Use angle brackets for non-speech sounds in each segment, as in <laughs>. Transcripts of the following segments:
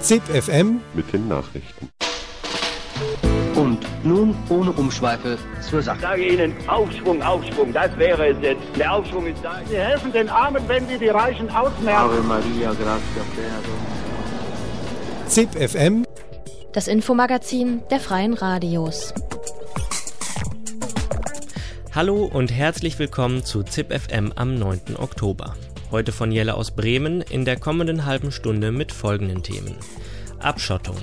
ZIP FM mit den Nachrichten. Und nun ohne Umschweife zur Sache. Ich sage Ihnen, Aufschwung, Aufschwung, das wäre es jetzt. Der Aufschwung ist da. Sie helfen den Armen, wenn Sie die Reichen ausmerzen. Ave Maria, gratia plena ZIP FM Das Infomagazin der Freien Radios. Hallo und herzlich willkommen zu ZIP FM am 9. Oktober. Heute von Jelle aus Bremen in der kommenden halben Stunde mit folgenden Themen. Abschottung.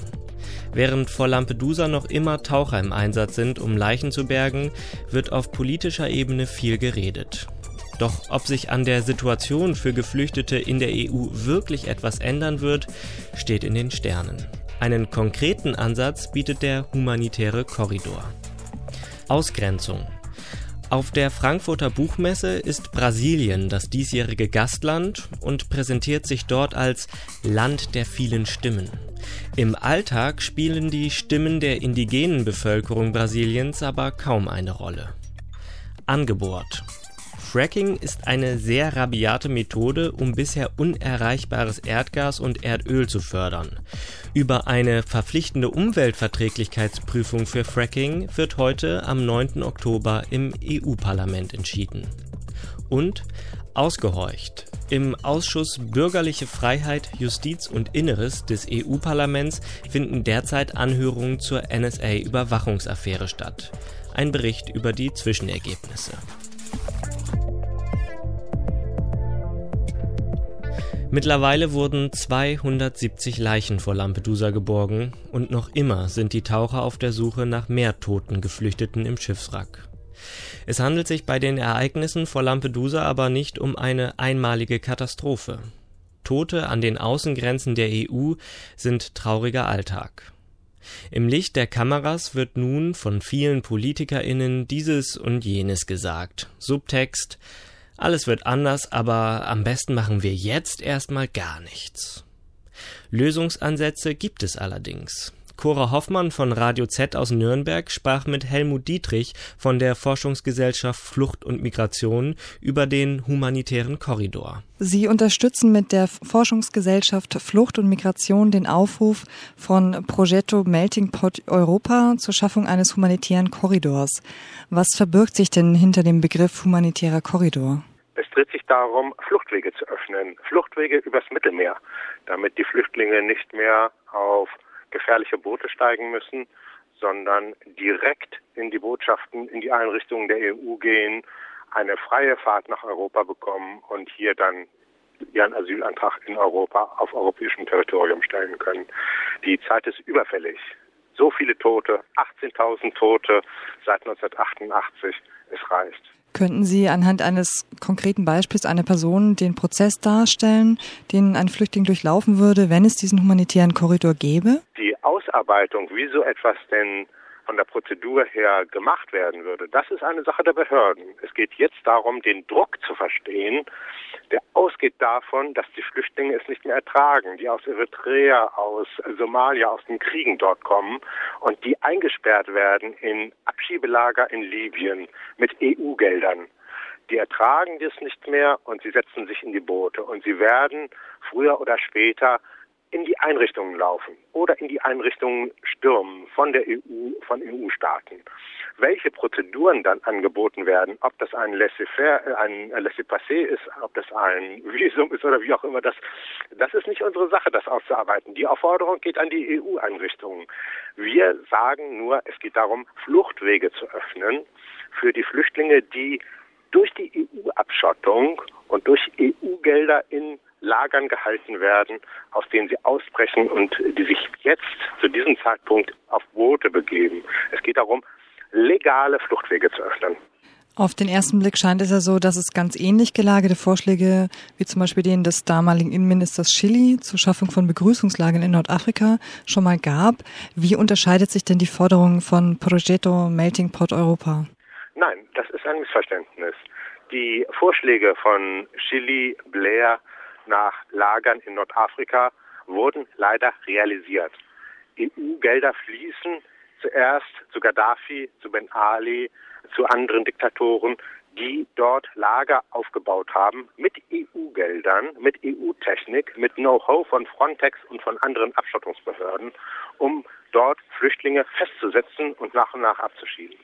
Während vor Lampedusa noch immer Taucher im Einsatz sind, um Leichen zu bergen, wird auf politischer Ebene viel geredet. Doch ob sich an der Situation für Geflüchtete in der EU wirklich etwas ändern wird, steht in den Sternen. Einen konkreten Ansatz bietet der humanitäre Korridor. Ausgrenzung. Auf der Frankfurter Buchmesse ist Brasilien das diesjährige Gastland und präsentiert sich dort als Land der vielen Stimmen. Im Alltag spielen die Stimmen der indigenen Bevölkerung Brasiliens aber kaum eine Rolle. Angebohrt. Fracking ist eine sehr rabiate Methode, um bisher unerreichbares Erdgas und Erdöl zu fördern. Über eine verpflichtende Umweltverträglichkeitsprüfung für Fracking wird heute am 9. Oktober im EU-Parlament entschieden. Und ausgehorcht. Im Ausschuss Bürgerliche Freiheit, Justiz und Inneres des EU-Parlaments finden derzeit Anhörungen zur NSA-Überwachungsaffäre statt. Ein Bericht über die Zwischenergebnisse. Mittlerweile wurden 270 Leichen vor Lampedusa geborgen und noch immer sind die Taucher auf der Suche nach mehr toten Geflüchteten im Schiffswrack. Es handelt sich bei den Ereignissen vor Lampedusa aber nicht um eine einmalige Katastrophe. Tote an den Außengrenzen der EU sind trauriger Alltag. Im Licht der Kameras wird nun von vielen PolitikerInnen dieses und jenes gesagt. Subtext alles wird anders, aber am besten machen wir jetzt erstmal gar nichts. Lösungsansätze gibt es allerdings. Cora Hoffmann von Radio Z aus Nürnberg sprach mit Helmut Dietrich von der Forschungsgesellschaft Flucht und Migration über den humanitären Korridor. Sie unterstützen mit der Forschungsgesellschaft Flucht und Migration den Aufruf von Progetto Melting Pot Europa zur Schaffung eines humanitären Korridors. Was verbirgt sich denn hinter dem Begriff humanitärer Korridor? Es dreht sich darum, Fluchtwege zu öffnen, Fluchtwege übers Mittelmeer, damit die Flüchtlinge nicht mehr auf gefährliche Boote steigen müssen, sondern direkt in die Botschaften, in die Einrichtungen der EU gehen, eine freie Fahrt nach Europa bekommen und hier dann ihren Asylantrag in Europa auf europäischem Territorium stellen können. Die Zeit ist überfällig. So viele Tote, 18.000 Tote seit 1988, es reicht. Könnten Sie anhand eines konkreten Beispiels einer Person den Prozess darstellen, den ein Flüchtling durchlaufen würde, wenn es diesen humanitären Korridor gäbe? Die Ausarbeitung, wie so etwas denn von der Prozedur her gemacht werden würde, das ist eine Sache der Behörden. Es geht jetzt darum, den Druck zu verstehen, der ausgeht davon, dass die Flüchtlinge es nicht mehr ertragen, die aus Eritrea, aus Somalia, aus den Kriegen dort kommen und die eingesperrt werden in Abschiebelager in Libyen mit EU-Geldern. Die ertragen das nicht mehr und sie setzen sich in die Boote und sie werden früher oder später in die Einrichtungen laufen oder in die Einrichtungen stürmen von der EU, von EU-Staaten. Welche Prozeduren dann angeboten werden, ob das ein Laissez-faire, ein Laissez-passer ist, ob das ein <laughs> Visum ist oder wie auch immer, das, das ist nicht unsere Sache, das auszuarbeiten. Die Aufforderung geht an die EU-Einrichtungen. Wir sagen nur, es geht darum, Fluchtwege zu öffnen für die Flüchtlinge, die durch die EU-Abschottung und durch EU-Gelder in Lagern gehalten werden, aus denen sie ausbrechen und die sich jetzt zu diesem Zeitpunkt auf Boote begeben. Es geht darum, legale Fluchtwege zu öffnen. Auf den ersten Blick scheint es ja so, dass es ganz ähnlich gelagerte Vorschläge wie zum Beispiel den des damaligen Innenministers Chili zur Schaffung von Begrüßungslagern in Nordafrika schon mal gab. Wie unterscheidet sich denn die Forderung von Progetto Melting Pot Europa? Nein, das ist ein Missverständnis. Die Vorschläge von Chili, Blair nach Lagern in Nordafrika wurden leider realisiert. EU-Gelder fließen zuerst zu Gaddafi, zu Ben Ali, zu anderen Diktatoren, die dort Lager aufgebaut haben mit EU-Geldern, mit EU-Technik, mit Know-how von Frontex und von anderen Abschottungsbehörden, um dort Flüchtlinge festzusetzen und nach und nach abzuschieben.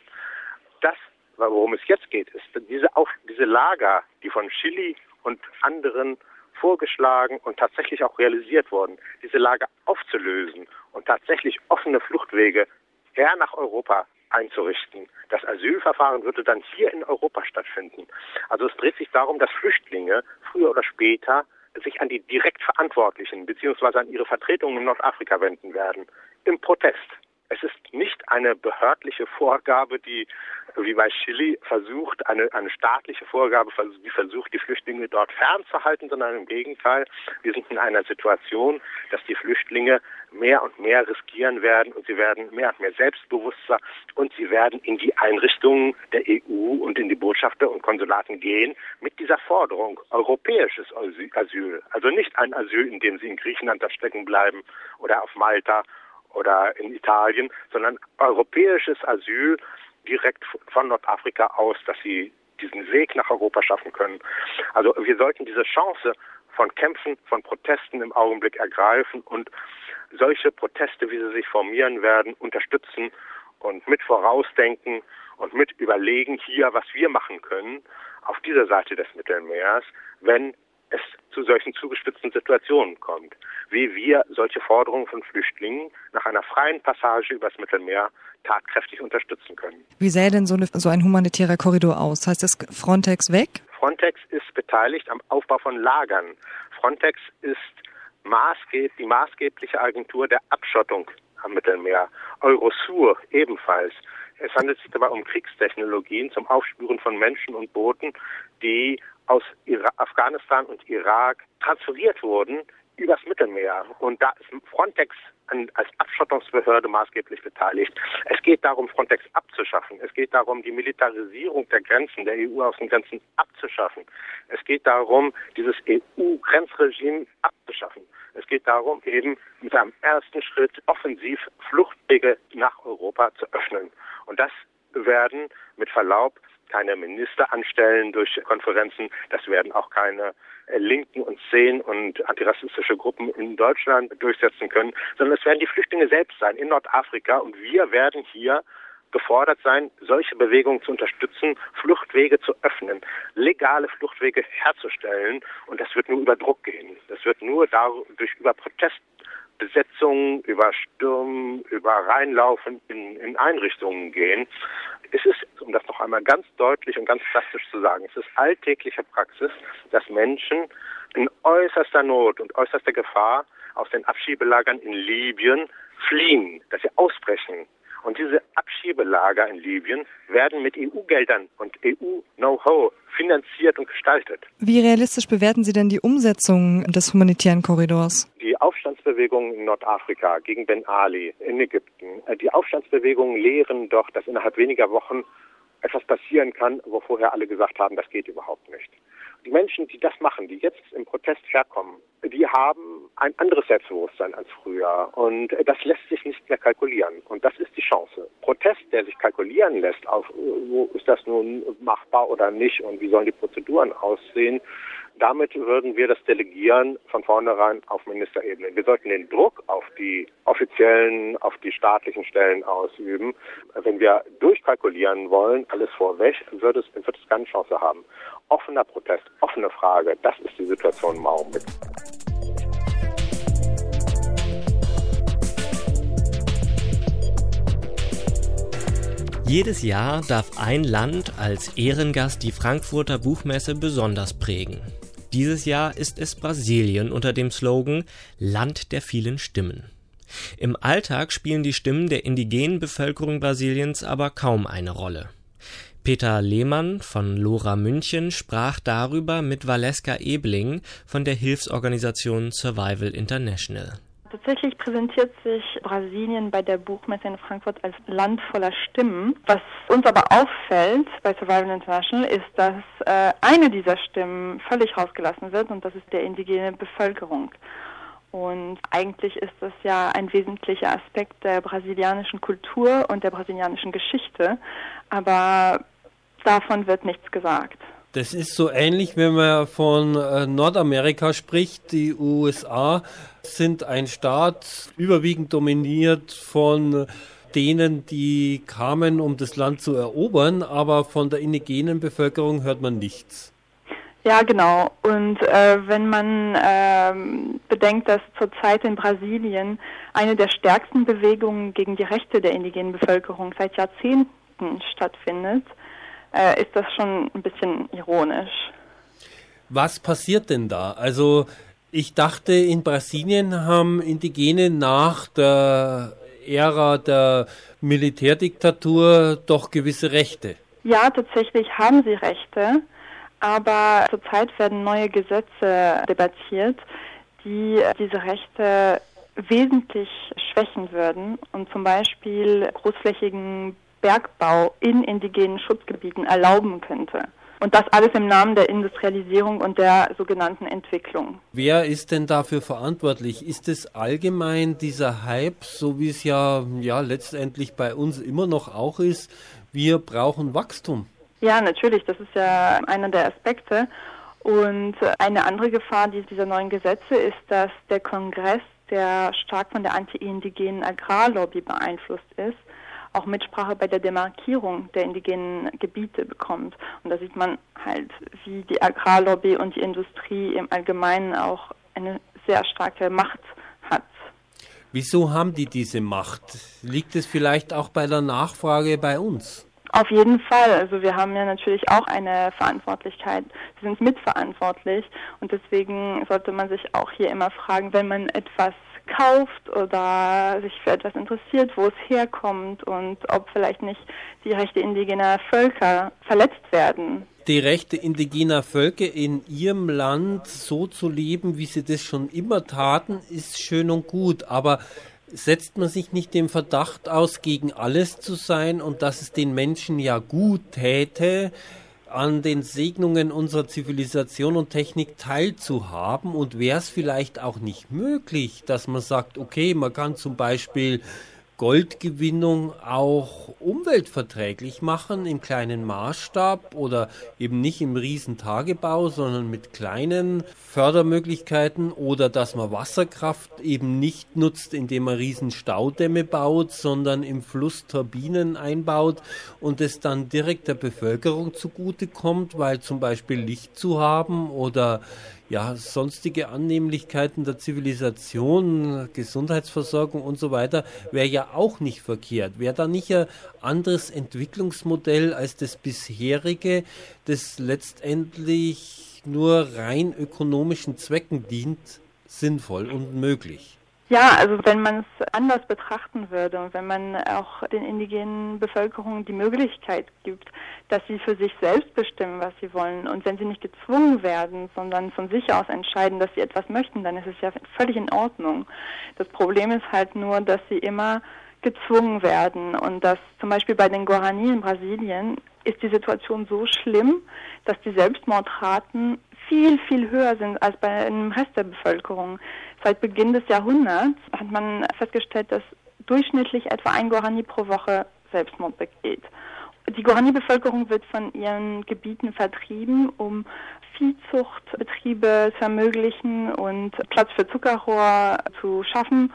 Das, worum es jetzt geht, ist diese, auf, diese Lager, die von Chile und anderen vorgeschlagen und tatsächlich auch realisiert wurden, diese Lager aufzulösen und tatsächlich offene Fluchtwege her nach Europa einzurichten. Das Asylverfahren würde dann hier in Europa stattfinden. Also es dreht sich darum, dass Flüchtlinge früher oder später sich an die Direktverantwortlichen bzw. an ihre Vertretungen in Nordafrika wenden werden. Im Protest. Es ist nicht eine behördliche Vorgabe, die wie bei Chile versucht, eine, eine staatliche Vorgabe, die versucht, die Flüchtlinge dort fernzuhalten, sondern im Gegenteil, wir sind in einer Situation, dass die Flüchtlinge mehr und mehr riskieren werden und sie werden mehr und mehr selbstbewusster und sie werden in die Einrichtungen der EU und in die Botschafter und Konsulaten gehen mit dieser Forderung europäisches Asyl. Also nicht ein Asyl, in dem sie in Griechenland da stecken bleiben oder auf Malta oder in Italien, sondern europäisches Asyl direkt von Nordafrika aus, dass sie diesen Weg nach Europa schaffen können. Also wir sollten diese Chance von Kämpfen, von Protesten im Augenblick ergreifen und solche Proteste, wie sie sich formieren werden, unterstützen und mit vorausdenken und mit überlegen hier, was wir machen können auf dieser Seite des Mittelmeers, wenn es zu solchen zugespitzten Situationen kommt, wie wir solche Forderungen von Flüchtlingen nach einer freien Passage übers Mittelmeer tatkräftig unterstützen können. Wie sähe denn so, eine, so ein humanitärer Korridor aus? Heißt das Frontex weg? Frontex ist beteiligt am Aufbau von Lagern. Frontex ist maßgeb die maßgebliche Agentur der Abschottung am Mittelmeer. Eurosur ebenfalls. Es handelt sich dabei um Kriegstechnologien zum Aufspüren von Menschen und Booten, die aus Afghanistan und Irak transferiert wurden übers Mittelmeer. Und da ist Frontex als Abschottungsbehörde maßgeblich beteiligt. Es geht darum, Frontex abzuschaffen. Es geht darum, die Militarisierung der Grenzen, der EU-Außengrenzen abzuschaffen. Es geht darum, dieses EU-Grenzregime abzuschaffen. Es geht darum, eben mit einem ersten Schritt offensiv Fluchtwege nach Europa zu öffnen. Und das werden mit Verlaub keine Minister anstellen durch Konferenzen. Das werden auch keine äh, linken und Szenen und antirassistische Gruppen in Deutschland durchsetzen können, sondern es werden die Flüchtlinge selbst sein in Nordafrika und wir werden hier gefordert sein, solche Bewegungen zu unterstützen, Fluchtwege zu öffnen, legale Fluchtwege herzustellen und das wird nur über Druck gehen. Das wird nur dadurch über Protest Besetzungen, über Stürmen, über Reinlaufen in, in Einrichtungen gehen. Es ist, um das noch einmal ganz deutlich und ganz plastisch zu sagen, es ist alltägliche Praxis, dass Menschen in äußerster Not und äußerster Gefahr aus den Abschiebelagern in Libyen fliehen, dass sie ausbrechen und diese Abschiebelager in Libyen werden mit EU-Geldern und EU-Know-how finanziert und gestaltet. Wie realistisch bewerten Sie denn die Umsetzung des humanitären Korridors? Die Aufstandsbewegungen in Nordafrika gegen Ben Ali in Ägypten, äh, die Aufstandsbewegungen lehren doch, dass innerhalb weniger Wochen etwas passieren kann, wo vorher alle gesagt haben, das geht überhaupt nicht. Die Menschen, die das machen, die jetzt im Protest herkommen, die haben ein anderes Selbstbewusstsein als früher. Und das lässt sich nicht mehr kalkulieren. Und das ist die Chance. Protest, der sich kalkulieren lässt, auf wo ist das nun machbar oder nicht und wie sollen die Prozeduren aussehen, damit würden wir das delegieren von vornherein auf Ministerebene. Wir sollten den Druck auf die offiziellen, auf die staatlichen Stellen ausüben. Wenn wir durchkalkulieren wollen, alles vorweg, wird es, wird es keine Chance haben. Offener Protest, offene Frage, das ist die Situation im Augenblick. Jedes Jahr darf ein Land als Ehrengast die Frankfurter Buchmesse besonders prägen. Dieses Jahr ist es Brasilien unter dem Slogan Land der vielen Stimmen. Im Alltag spielen die Stimmen der indigenen Bevölkerung Brasiliens aber kaum eine Rolle. Peter Lehmann von Lora München sprach darüber mit Valeska Ebling von der Hilfsorganisation Survival International. Tatsächlich präsentiert sich Brasilien bei der Buchmesse in Frankfurt als Land voller Stimmen. Was uns aber auffällt bei Survival International ist, dass äh, eine dieser Stimmen völlig rausgelassen wird und das ist der indigene Bevölkerung. Und eigentlich ist das ja ein wesentlicher Aspekt der brasilianischen Kultur und der brasilianischen Geschichte. Aber davon wird nichts gesagt. Das ist so ähnlich, wenn man von äh, Nordamerika spricht. Die USA sind ein Staat überwiegend dominiert von denen, die kamen, um das Land zu erobern, aber von der indigenen Bevölkerung hört man nichts. Ja, genau. Und äh, wenn man äh, bedenkt, dass zurzeit in Brasilien eine der stärksten Bewegungen gegen die Rechte der indigenen Bevölkerung seit Jahrzehnten stattfindet, äh, ist das schon ein bisschen ironisch. Was passiert denn da? Also ich dachte, in Brasilien haben Indigene nach der Ära der Militärdiktatur doch gewisse Rechte. Ja, tatsächlich haben sie Rechte, aber zurzeit werden neue Gesetze debattiert, die diese Rechte wesentlich schwächen würden und zum Beispiel großflächigen Bergbau in indigenen Schutzgebieten erlauben könnte. Und das alles im Namen der Industrialisierung und der sogenannten Entwicklung. Wer ist denn dafür verantwortlich? Ist es allgemein dieser Hype, so wie es ja, ja letztendlich bei uns immer noch auch ist, wir brauchen Wachstum? Ja, natürlich, das ist ja einer der Aspekte. Und eine andere Gefahr dieser neuen Gesetze ist, dass der Kongress, der stark von der anti-indigenen Agrarlobby beeinflusst ist, auch Mitsprache bei der Demarkierung der indigenen Gebiete bekommt. Und da sieht man halt, wie die Agrarlobby und die Industrie im Allgemeinen auch eine sehr starke Macht hat. Wieso haben die diese Macht? Liegt es vielleicht auch bei der Nachfrage bei uns? Auf jeden Fall. Also wir haben ja natürlich auch eine Verantwortlichkeit. Wir sind mitverantwortlich und deswegen sollte man sich auch hier immer fragen, wenn man etwas kauft oder sich für etwas interessiert, wo es herkommt und ob vielleicht nicht die Rechte indigener Völker verletzt werden. Die Rechte indigener Völker in ihrem Land so zu leben, wie sie das schon immer taten, ist schön und gut, aber setzt man sich nicht dem Verdacht aus, gegen alles zu sein und dass es den Menschen ja gut täte, an den Segnungen unserer Zivilisation und Technik teilzuhaben? Und wäre es vielleicht auch nicht möglich, dass man sagt, okay, man kann zum Beispiel Goldgewinnung auch umweltverträglich machen im kleinen Maßstab oder eben nicht im Riesentagebau, sondern mit kleinen Fördermöglichkeiten oder dass man Wasserkraft eben nicht nutzt, indem man riesen Staudämme baut, sondern im Fluss Turbinen einbaut und es dann direkt der Bevölkerung zugutekommt, weil zum Beispiel Licht zu haben oder ja, sonstige Annehmlichkeiten der Zivilisation, Gesundheitsversorgung und so weiter, wäre ja auch nicht verkehrt. Wäre da nicht ein anderes Entwicklungsmodell als das bisherige, das letztendlich nur rein ökonomischen Zwecken dient, sinnvoll und möglich? Ja, also wenn man es anders betrachten würde und wenn man auch den indigenen Bevölkerungen die Möglichkeit gibt, dass sie für sich selbst bestimmen, was sie wollen und wenn sie nicht gezwungen werden, sondern von sich aus entscheiden, dass sie etwas möchten, dann ist es ja völlig in Ordnung. Das Problem ist halt nur, dass sie immer gezwungen werden und dass zum Beispiel bei den Guarani in Brasilien ist die Situation so schlimm, dass die Selbstmordraten viel, viel höher sind als bei dem Rest der Bevölkerung. Seit Beginn des Jahrhunderts hat man festgestellt, dass durchschnittlich etwa ein Guarani pro Woche Selbstmord begeht. Die Guarani-Bevölkerung wird von ihren Gebieten vertrieben, um Viehzuchtbetriebe zu ermöglichen und Platz für Zuckerrohr zu schaffen.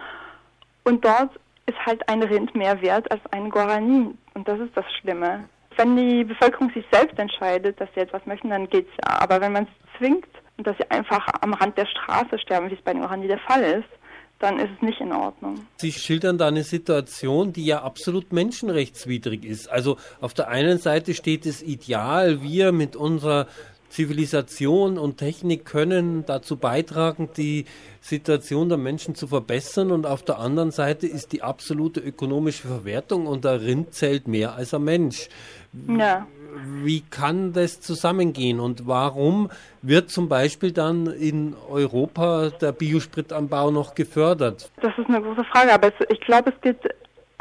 Und dort ist halt ein Rind mehr wert als ein Guarani. Und das ist das Schlimme. Wenn die Bevölkerung sich selbst entscheidet, dass sie etwas möchten, dann geht's ja. Aber wenn man sie zwingt, und dass sie einfach am Rand der Straße sterben, wie es bei den Oranje der Fall ist, dann ist es nicht in Ordnung. Sie schildern da eine Situation, die ja absolut menschenrechtswidrig ist. Also auf der einen Seite steht das Ideal, wir mit unserer Zivilisation und Technik können dazu beitragen, die Situation der Menschen zu verbessern und auf der anderen Seite ist die absolute ökonomische Verwertung und der Rind zählt mehr als ein Mensch. Ja wie kann das zusammengehen und warum wird zum Beispiel dann in Europa der Biospritanbau noch gefördert? Das ist eine große Frage, aber ich glaube, es geht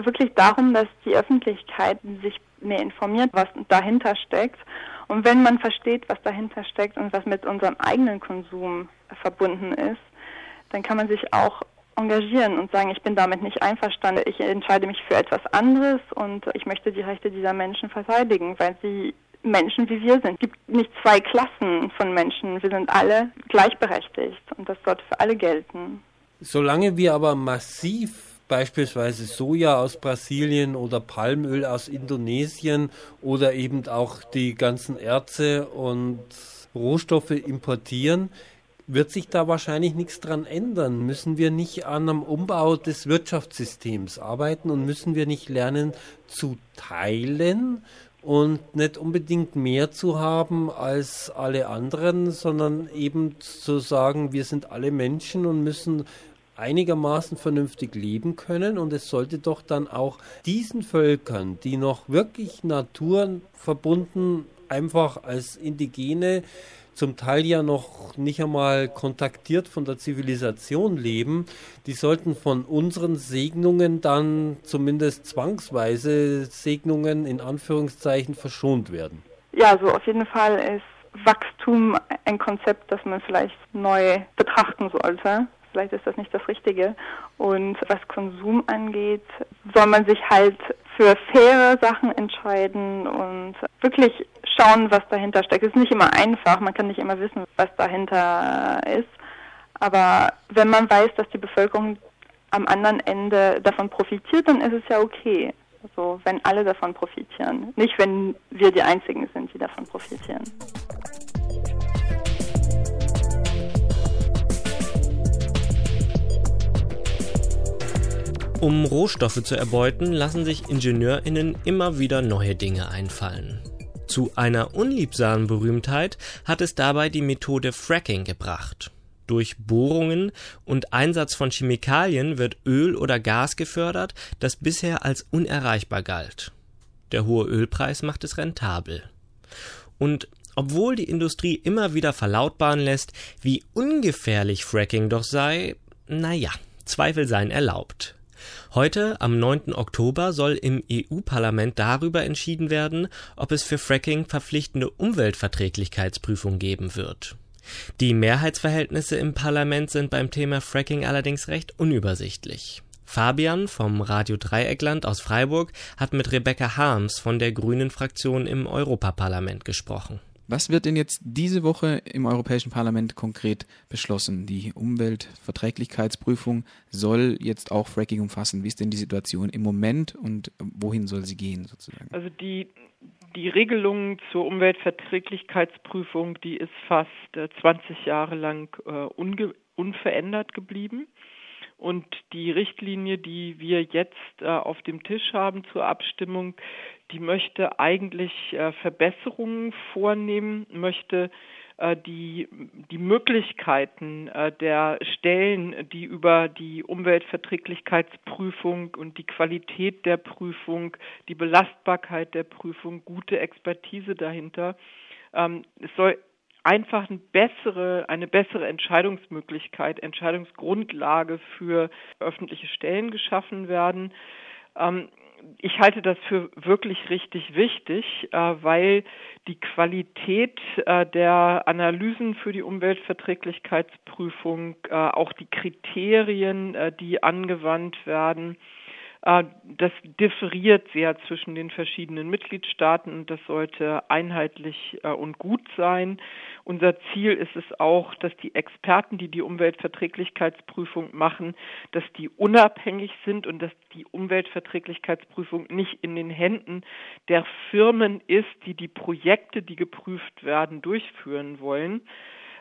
wirklich darum, dass die Öffentlichkeit sich mehr informiert, was dahinter steckt. Und wenn man versteht, was dahinter steckt und was mit unserem eigenen Konsum verbunden ist, dann kann man sich auch engagieren und sagen, ich bin damit nicht einverstanden, ich entscheide mich für etwas anderes und ich möchte die Rechte dieser Menschen verteidigen, weil sie Menschen wie wir sind. Es gibt nicht zwei Klassen von Menschen. Wir sind alle gleichberechtigt und das sollte für alle gelten. Solange wir aber massiv beispielsweise Soja aus Brasilien oder Palmöl aus Indonesien oder eben auch die ganzen Erze und Rohstoffe importieren, wird sich da wahrscheinlich nichts dran ändern. Müssen wir nicht an einem Umbau des Wirtschaftssystems arbeiten und müssen wir nicht lernen zu teilen und nicht unbedingt mehr zu haben als alle anderen, sondern eben zu sagen, wir sind alle Menschen und müssen einigermaßen vernünftig leben können und es sollte doch dann auch diesen Völkern, die noch wirklich naturverbunden einfach als Indigene zum Teil ja noch nicht einmal kontaktiert von der Zivilisation leben, die sollten von unseren Segnungen dann zumindest zwangsweise Segnungen in Anführungszeichen verschont werden. Ja, so auf jeden Fall ist Wachstum ein Konzept, das man vielleicht neu betrachten sollte. Vielleicht ist das nicht das Richtige. Und was Konsum angeht, soll man sich halt für faire Sachen entscheiden und wirklich schauen, was dahinter steckt. Es ist nicht immer einfach, man kann nicht immer wissen, was dahinter ist. Aber wenn man weiß, dass die Bevölkerung am anderen Ende davon profitiert, dann ist es ja okay. Also wenn alle davon profitieren. Nicht, wenn wir die Einzigen sind, die davon profitieren. Um Rohstoffe zu erbeuten, lassen sich IngenieurInnen immer wieder neue Dinge einfallen. Zu einer unliebsamen Berühmtheit hat es dabei die Methode Fracking gebracht. Durch Bohrungen und Einsatz von Chemikalien wird Öl oder Gas gefördert, das bisher als unerreichbar galt. Der hohe Ölpreis macht es rentabel. Und obwohl die Industrie immer wieder verlautbaren lässt, wie ungefährlich Fracking doch sei, naja, Zweifel seien erlaubt. Heute, am 9. Oktober, soll im EU-Parlament darüber entschieden werden, ob es für Fracking verpflichtende Umweltverträglichkeitsprüfung geben wird. Die Mehrheitsverhältnisse im Parlament sind beim Thema Fracking allerdings recht unübersichtlich. Fabian vom Radio Dreieckland aus Freiburg hat mit Rebecca Harms von der Grünen Fraktion im Europaparlament gesprochen. Was wird denn jetzt diese Woche im Europäischen Parlament konkret beschlossen? Die Umweltverträglichkeitsprüfung soll jetzt auch Fracking umfassen. Wie ist denn die Situation im Moment und wohin soll sie gehen sozusagen? Also die die Regelung zur Umweltverträglichkeitsprüfung, die ist fast 20 äh, Jahre lang äh, unverändert geblieben. Und die Richtlinie, die wir jetzt äh, auf dem Tisch haben zur Abstimmung, die möchte eigentlich äh, Verbesserungen vornehmen, möchte äh, die, die Möglichkeiten äh, der Stellen, die über die Umweltverträglichkeitsprüfung und die Qualität der Prüfung, die Belastbarkeit der Prüfung, gute Expertise dahinter, ähm, es soll einfach eine bessere, eine bessere Entscheidungsmöglichkeit, Entscheidungsgrundlage für öffentliche Stellen geschaffen werden. Ähm, ich halte das für wirklich richtig wichtig, äh, weil die Qualität äh, der Analysen für die Umweltverträglichkeitsprüfung, äh, auch die Kriterien, die angewandt werden, das differiert sehr zwischen den verschiedenen Mitgliedstaaten und das sollte einheitlich äh, und gut sein. Unser Ziel ist es auch, dass die Experten, die die Umweltverträglichkeitsprüfung machen, dass die unabhängig sind und dass die Umweltverträglichkeitsprüfung nicht in den Händen der Firmen ist, die die Projekte, die geprüft werden, durchführen wollen.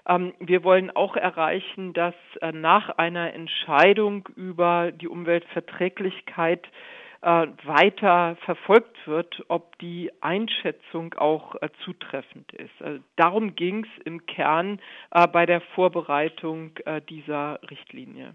Ähm, wir wollen auch erreichen, dass äh, nach einer Entscheidung über die Umweltverträglichkeit äh, weiter verfolgt wird, ob die Einschätzung auch äh, zutreffend ist. Also darum ging es im Kern bei der Vorbereitung dieser Richtlinie.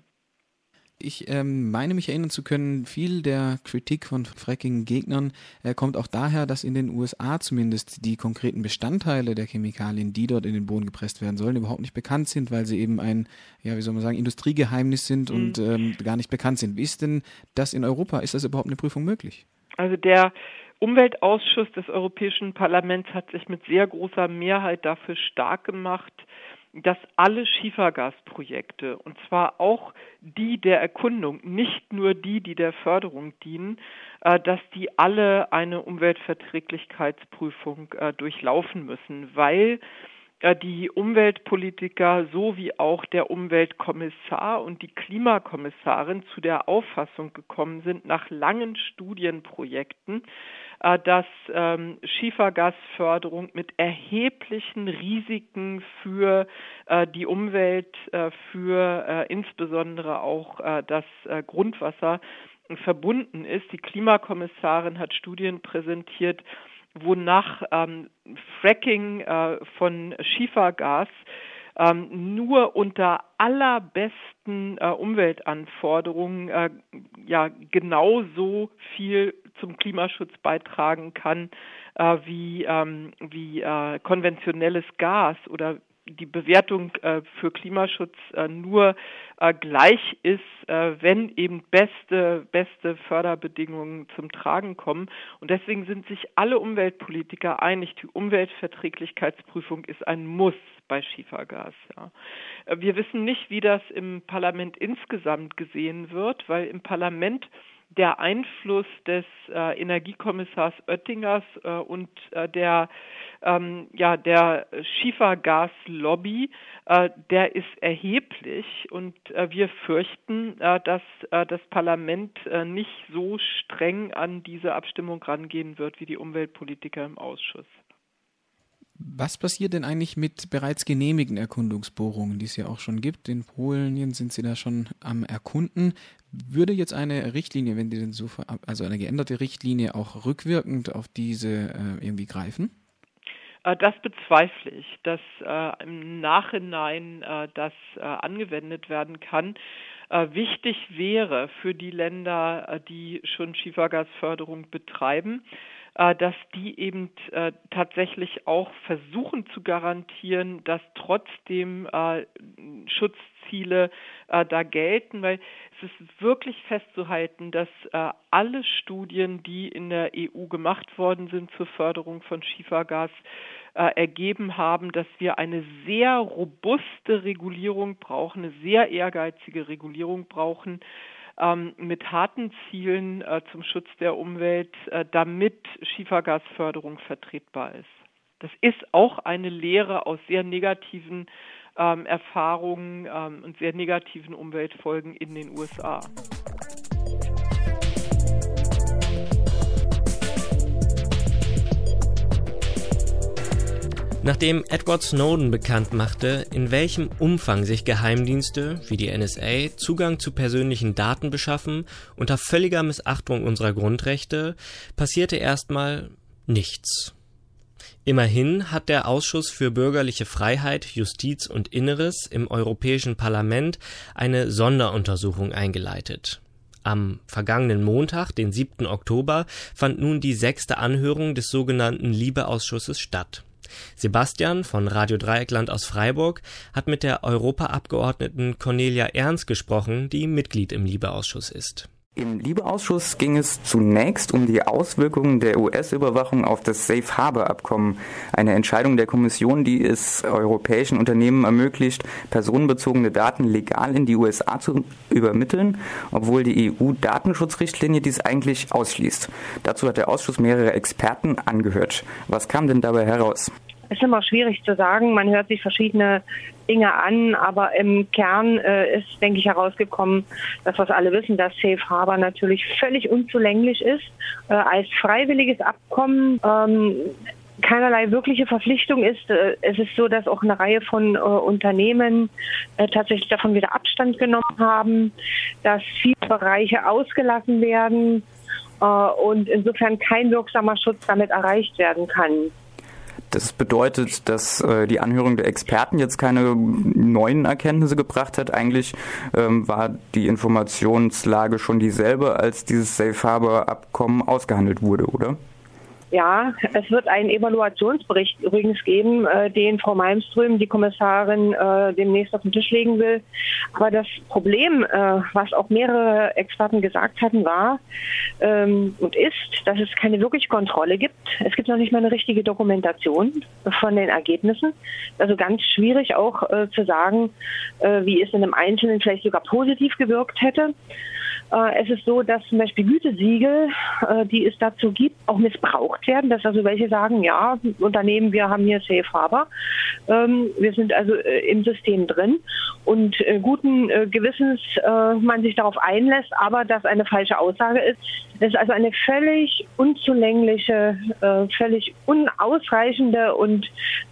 Ich ähm, meine mich erinnern zu können, viel der Kritik von Fracking-Gegnern äh, kommt auch daher, dass in den USA zumindest die konkreten Bestandteile der Chemikalien, die dort in den Boden gepresst werden sollen, überhaupt nicht bekannt sind, weil sie eben ein, ja, wie soll man sagen, Industriegeheimnis sind mhm. und ähm, gar nicht bekannt sind. Wie ist denn das in Europa? Ist das überhaupt eine Prüfung möglich? Also der Umweltausschuss des Europäischen Parlaments hat sich mit sehr großer Mehrheit dafür stark gemacht, dass alle Schiefergasprojekte, und zwar auch die der Erkundung, nicht nur die, die der Förderung dienen, äh, dass die alle eine Umweltverträglichkeitsprüfung äh, durchlaufen müssen, weil die Umweltpolitiker sowie auch der Umweltkommissar und die Klimakommissarin zu der Auffassung gekommen sind, nach langen Studienprojekten, äh, dass ähm, Schiefergasförderung mit erheblichen Risiken für äh, die Umwelt, für insbesondere auch das Grundwasser verbunden ist. Die Klimakommissarin hat Studien präsentiert, wonach ähm, Fracking äh, von Schiefergas ähm, nur unter allerbesten äh, Umweltanforderungen äh, ja genauso viel zum Klimaschutz beitragen kann äh, wie ähm, wie äh, konventionelles Gas oder die Bewertung äh, für Klimaschutz äh, nur äh, gleich ist, äh, wenn eben beste, beste Förderbedingungen zum Tragen kommen. Und deswegen sind sich alle Umweltpolitiker einig, die Umweltverträglichkeitsprüfung ist ein Muss bei Schiefergas. Ja. Äh, wir wissen nicht, wie das im Parlament insgesamt gesehen wird, weil im Parlament der Einfluss des äh, Energiekommissars Oettingers äh, und äh, der ähm, ja der Schiefergaslobby, äh, der ist erheblich und äh, wir fürchten, äh, dass das Parlament nicht so streng an diese Abstimmung rangehen wird wie die Umweltpolitiker im Ausschuss. Was passiert denn eigentlich mit bereits genehmigten Erkundungsbohrungen, die es ja auch schon gibt? In Polen sind sie da schon am Erkunden. Würde jetzt eine Richtlinie, wenn die denn so, also eine geänderte Richtlinie auch rückwirkend auf diese äh, irgendwie greifen? Äh, das bezweifle ich, dass äh, im Nachhinein äh, das äh, angewendet werden kann. Äh, wichtig wäre für die Länder, die schon Schiefergasförderung betreiben, dass die eben tatsächlich auch versuchen zu garantieren, dass trotzdem Schutzziele da gelten, weil es ist wirklich festzuhalten, dass alle Studien, die in der EU gemacht worden sind zur Förderung von Schiefergas, äh, ergeben haben, dass wir eine sehr robuste Regulierung brauchen, eine sehr ehrgeizige Regulierung brauchen, ähm, mit harten Zielen äh, zum Schutz der Umwelt, äh, damit Schiefergasförderung vertretbar ist. Das ist auch eine Lehre aus sehr negativen ähm, Erfahrungen ähm, und sehr negativen Umweltfolgen in den USA. Nachdem Edward Snowden bekannt machte, in welchem Umfang sich Geheimdienste wie die NSA Zugang zu persönlichen Daten beschaffen unter völliger Missachtung unserer Grundrechte, passierte erstmal nichts. Immerhin hat der Ausschuss für bürgerliche Freiheit, Justiz und Inneres im Europäischen Parlament eine Sonderuntersuchung eingeleitet. Am vergangenen Montag, den 7. Oktober, fand nun die sechste Anhörung des sogenannten Liebeausschusses statt. Sebastian von Radio Dreieckland aus Freiburg hat mit der Europaabgeordneten Cornelia Ernst gesprochen, die Mitglied im Liebeausschuss ist. Im Liebeausschuss ging es zunächst um die Auswirkungen der US-Überwachung auf das Safe Harbor Abkommen, eine Entscheidung der Kommission, die es europäischen Unternehmen ermöglicht, personenbezogene Daten legal in die USA zu übermitteln, obwohl die EU-Datenschutzrichtlinie dies eigentlich ausschließt. Dazu hat der Ausschuss mehrere Experten angehört. Was kam denn dabei heraus? Es ist immer schwierig zu sagen. Man hört sich verschiedene Dinge an, aber im Kern äh, ist, denke ich, herausgekommen, dass wir alle wissen, dass Safe Harbor natürlich völlig unzulänglich ist. Äh, als freiwilliges Abkommen ähm, keinerlei wirkliche Verpflichtung ist. Äh, es ist so, dass auch eine Reihe von äh, Unternehmen äh, tatsächlich davon wieder Abstand genommen haben, dass viele Bereiche ausgelassen werden äh, und insofern kein wirksamer Schutz damit erreicht werden kann. Das bedeutet, dass äh, die Anhörung der Experten jetzt keine neuen Erkenntnisse gebracht hat. Eigentlich ähm, war die Informationslage schon dieselbe, als dieses Safe Harbor Abkommen ausgehandelt wurde, oder? Ja, es wird einen Evaluationsbericht übrigens geben, äh, den Frau Malmström, die Kommissarin, äh, demnächst auf den Tisch legen will. Aber das Problem, äh, was auch mehrere Experten gesagt hatten, war ähm, und ist, dass es keine wirkliche Kontrolle gibt. Es gibt noch nicht mal eine richtige Dokumentation von den Ergebnissen. Also ganz schwierig auch äh, zu sagen, äh, wie es in einem Einzelnen vielleicht sogar positiv gewirkt hätte. Äh, es ist so, dass zum Beispiel Gütesiegel, äh, die es dazu gibt, auch missbraucht werden, dass also welche sagen, ja, Unternehmen, wir haben hier Safe Harbor, ähm, wir sind also äh, im System drin. Und guten Gewissens man sich darauf einlässt, aber das eine falsche Aussage ist. Das ist also eine völlig unzulängliche, völlig unausreichende und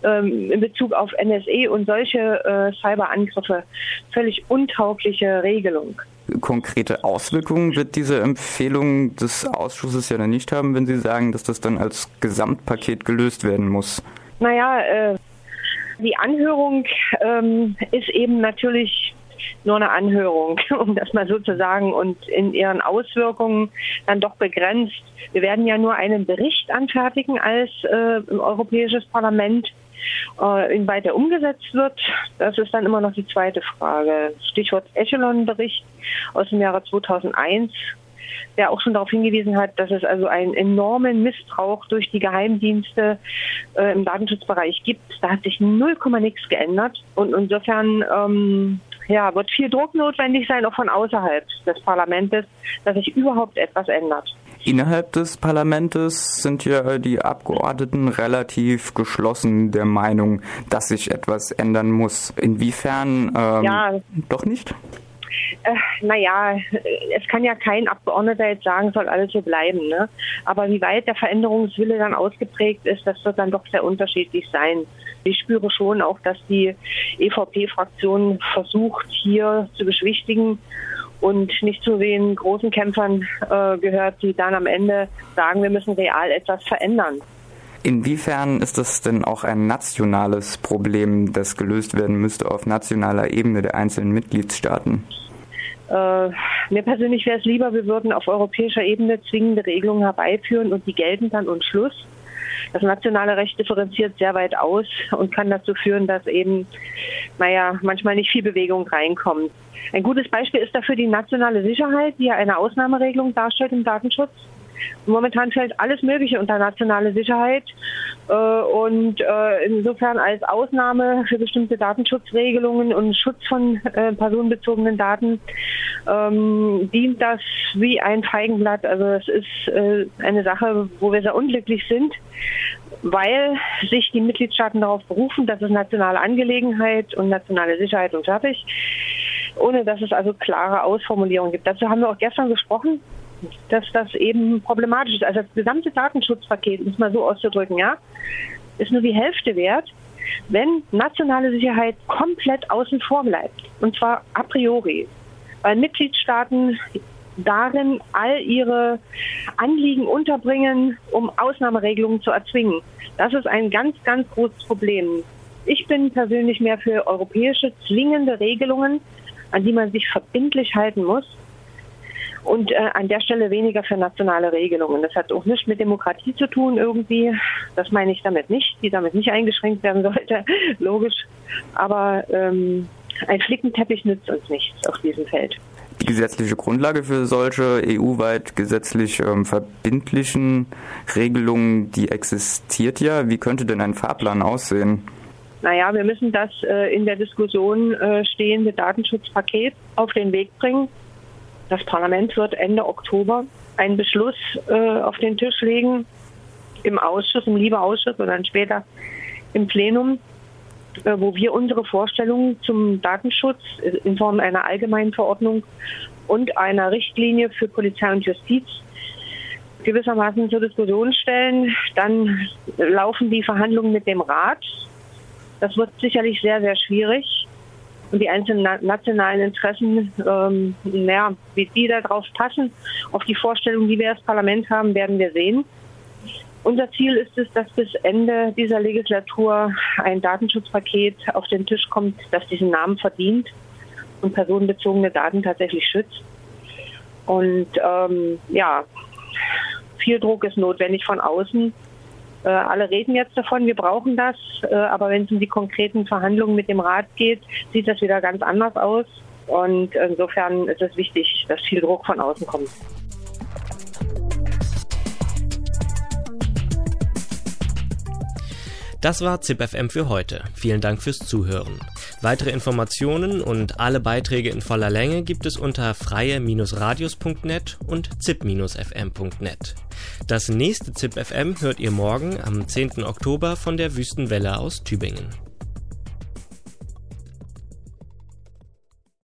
ähm, in Bezug auf NSE und solche Cyberangriffe völlig untaugliche Regelung konkrete Auswirkungen wird diese Empfehlung des Ausschusses ja dann nicht haben, wenn Sie sagen, dass das dann als Gesamtpaket gelöst werden muss. Naja, äh, die Anhörung ähm, ist eben natürlich nur eine Anhörung, <laughs> um das mal so zu sagen, und in ihren Auswirkungen dann doch begrenzt. Wir werden ja nur einen Bericht anfertigen als äh, Europäisches Parlament äh, inwieweit er umgesetzt wird, das ist dann immer noch die zweite Frage. Stichwort Echelon-Bericht aus dem Jahre 2001 der auch schon darauf hingewiesen hat, dass es also einen enormen Missbrauch durch die Geheimdienste äh, im Datenschutzbereich gibt. Da hat sich null Komma nichts geändert und insofern ähm, ja, wird viel Druck notwendig sein, auch von außerhalb des Parlaments, dass sich überhaupt etwas ändert. Innerhalb des Parlaments sind ja die Abgeordneten relativ geschlossen der Meinung, dass sich etwas ändern muss. Inwiefern ähm, ja. doch nicht? Äh, naja, es kann ja kein Abgeordneter jetzt sagen, soll alles so bleiben. Ne? Aber wie weit der Veränderungswille dann ausgeprägt ist, das wird dann doch sehr unterschiedlich sein. Ich spüre schon auch, dass die EVP-Fraktion versucht, hier zu beschwichtigen und nicht zu den großen Kämpfern äh, gehört, die dann am Ende sagen, wir müssen real etwas verändern. Inwiefern ist das denn auch ein nationales Problem, das gelöst werden müsste auf nationaler Ebene der einzelnen Mitgliedstaaten? Äh, mir persönlich wäre es lieber, wir würden auf europäischer Ebene zwingende Regelungen herbeiführen und die gelten dann und Schluss. Das nationale Recht differenziert sehr weit aus und kann dazu führen, dass eben, naja, manchmal nicht viel Bewegung reinkommt. Ein gutes Beispiel ist dafür die nationale Sicherheit, die ja eine Ausnahmeregelung darstellt im Datenschutz. Momentan fällt alles Mögliche unter nationale Sicherheit äh, und äh, insofern als Ausnahme für bestimmte Datenschutzregelungen und Schutz von äh, personenbezogenen Daten ähm, dient das wie ein Feigenblatt. Also es ist äh, eine Sache, wo wir sehr unglücklich sind, weil sich die Mitgliedstaaten darauf berufen, dass es nationale Angelegenheit und nationale Sicherheit und fertig ohne dass es also klare Ausformulierungen gibt. Dazu haben wir auch gestern gesprochen, dass das eben problematisch ist. Also das gesamte Datenschutzpaket, um es mal so auszudrücken, ja, ist nur die Hälfte wert, wenn nationale Sicherheit komplett außen vor bleibt. Und zwar a priori. Weil Mitgliedstaaten darin all ihre Anliegen unterbringen, um Ausnahmeregelungen zu erzwingen. Das ist ein ganz, ganz großes Problem. Ich bin persönlich mehr für europäische zwingende Regelungen, an die man sich verbindlich halten muss. Und äh, an der Stelle weniger für nationale Regelungen. Das hat auch nichts mit Demokratie zu tun irgendwie. Das meine ich damit nicht, die damit nicht eingeschränkt werden sollte, <laughs> logisch. Aber ähm, ein Flickenteppich nützt uns nichts auf diesem Feld. Die gesetzliche Grundlage für solche EU-weit gesetzlich ähm, verbindlichen Regelungen, die existiert ja. Wie könnte denn ein Fahrplan aussehen? naja, wir müssen das äh, in der Diskussion äh, stehende Datenschutzpaket auf den Weg bringen. Das Parlament wird Ende Oktober einen Beschluss äh, auf den Tisch legen im Ausschuss, im Liebeausschuss und dann später im Plenum, äh, wo wir unsere Vorstellungen zum Datenschutz in Form einer allgemeinen Verordnung und einer Richtlinie für Polizei und Justiz gewissermaßen zur Diskussion stellen. Dann laufen die Verhandlungen mit dem Rat das wird sicherlich sehr, sehr schwierig. Und die einzelnen nationalen Interessen, ähm, naja, wie die darauf passen, auf die Vorstellung, die wir als Parlament haben, werden wir sehen. Unser Ziel ist es, dass bis Ende dieser Legislatur ein Datenschutzpaket auf den Tisch kommt, das diesen Namen verdient und personenbezogene Daten tatsächlich schützt. Und ähm, ja, viel Druck ist notwendig von außen Äh, alle reden jetzt davon, wir brauchen das, äh, aber wenn es um die konkreten Verhandlungen mit dem Rat geht, sieht das wieder ganz anders aus. Und insofern ist es wichtig, dass viel Druck von außen kommt. Das war ZipFM für heute. Vielen Dank fürs Zuhören. Weitere Informationen und alle Beiträge in voller Länge gibt es unter freie-radios.net und zip-fm.net. Das nächste ZipFM hört ihr morgen am 10. Oktober von der Wüstenwelle aus Tübingen.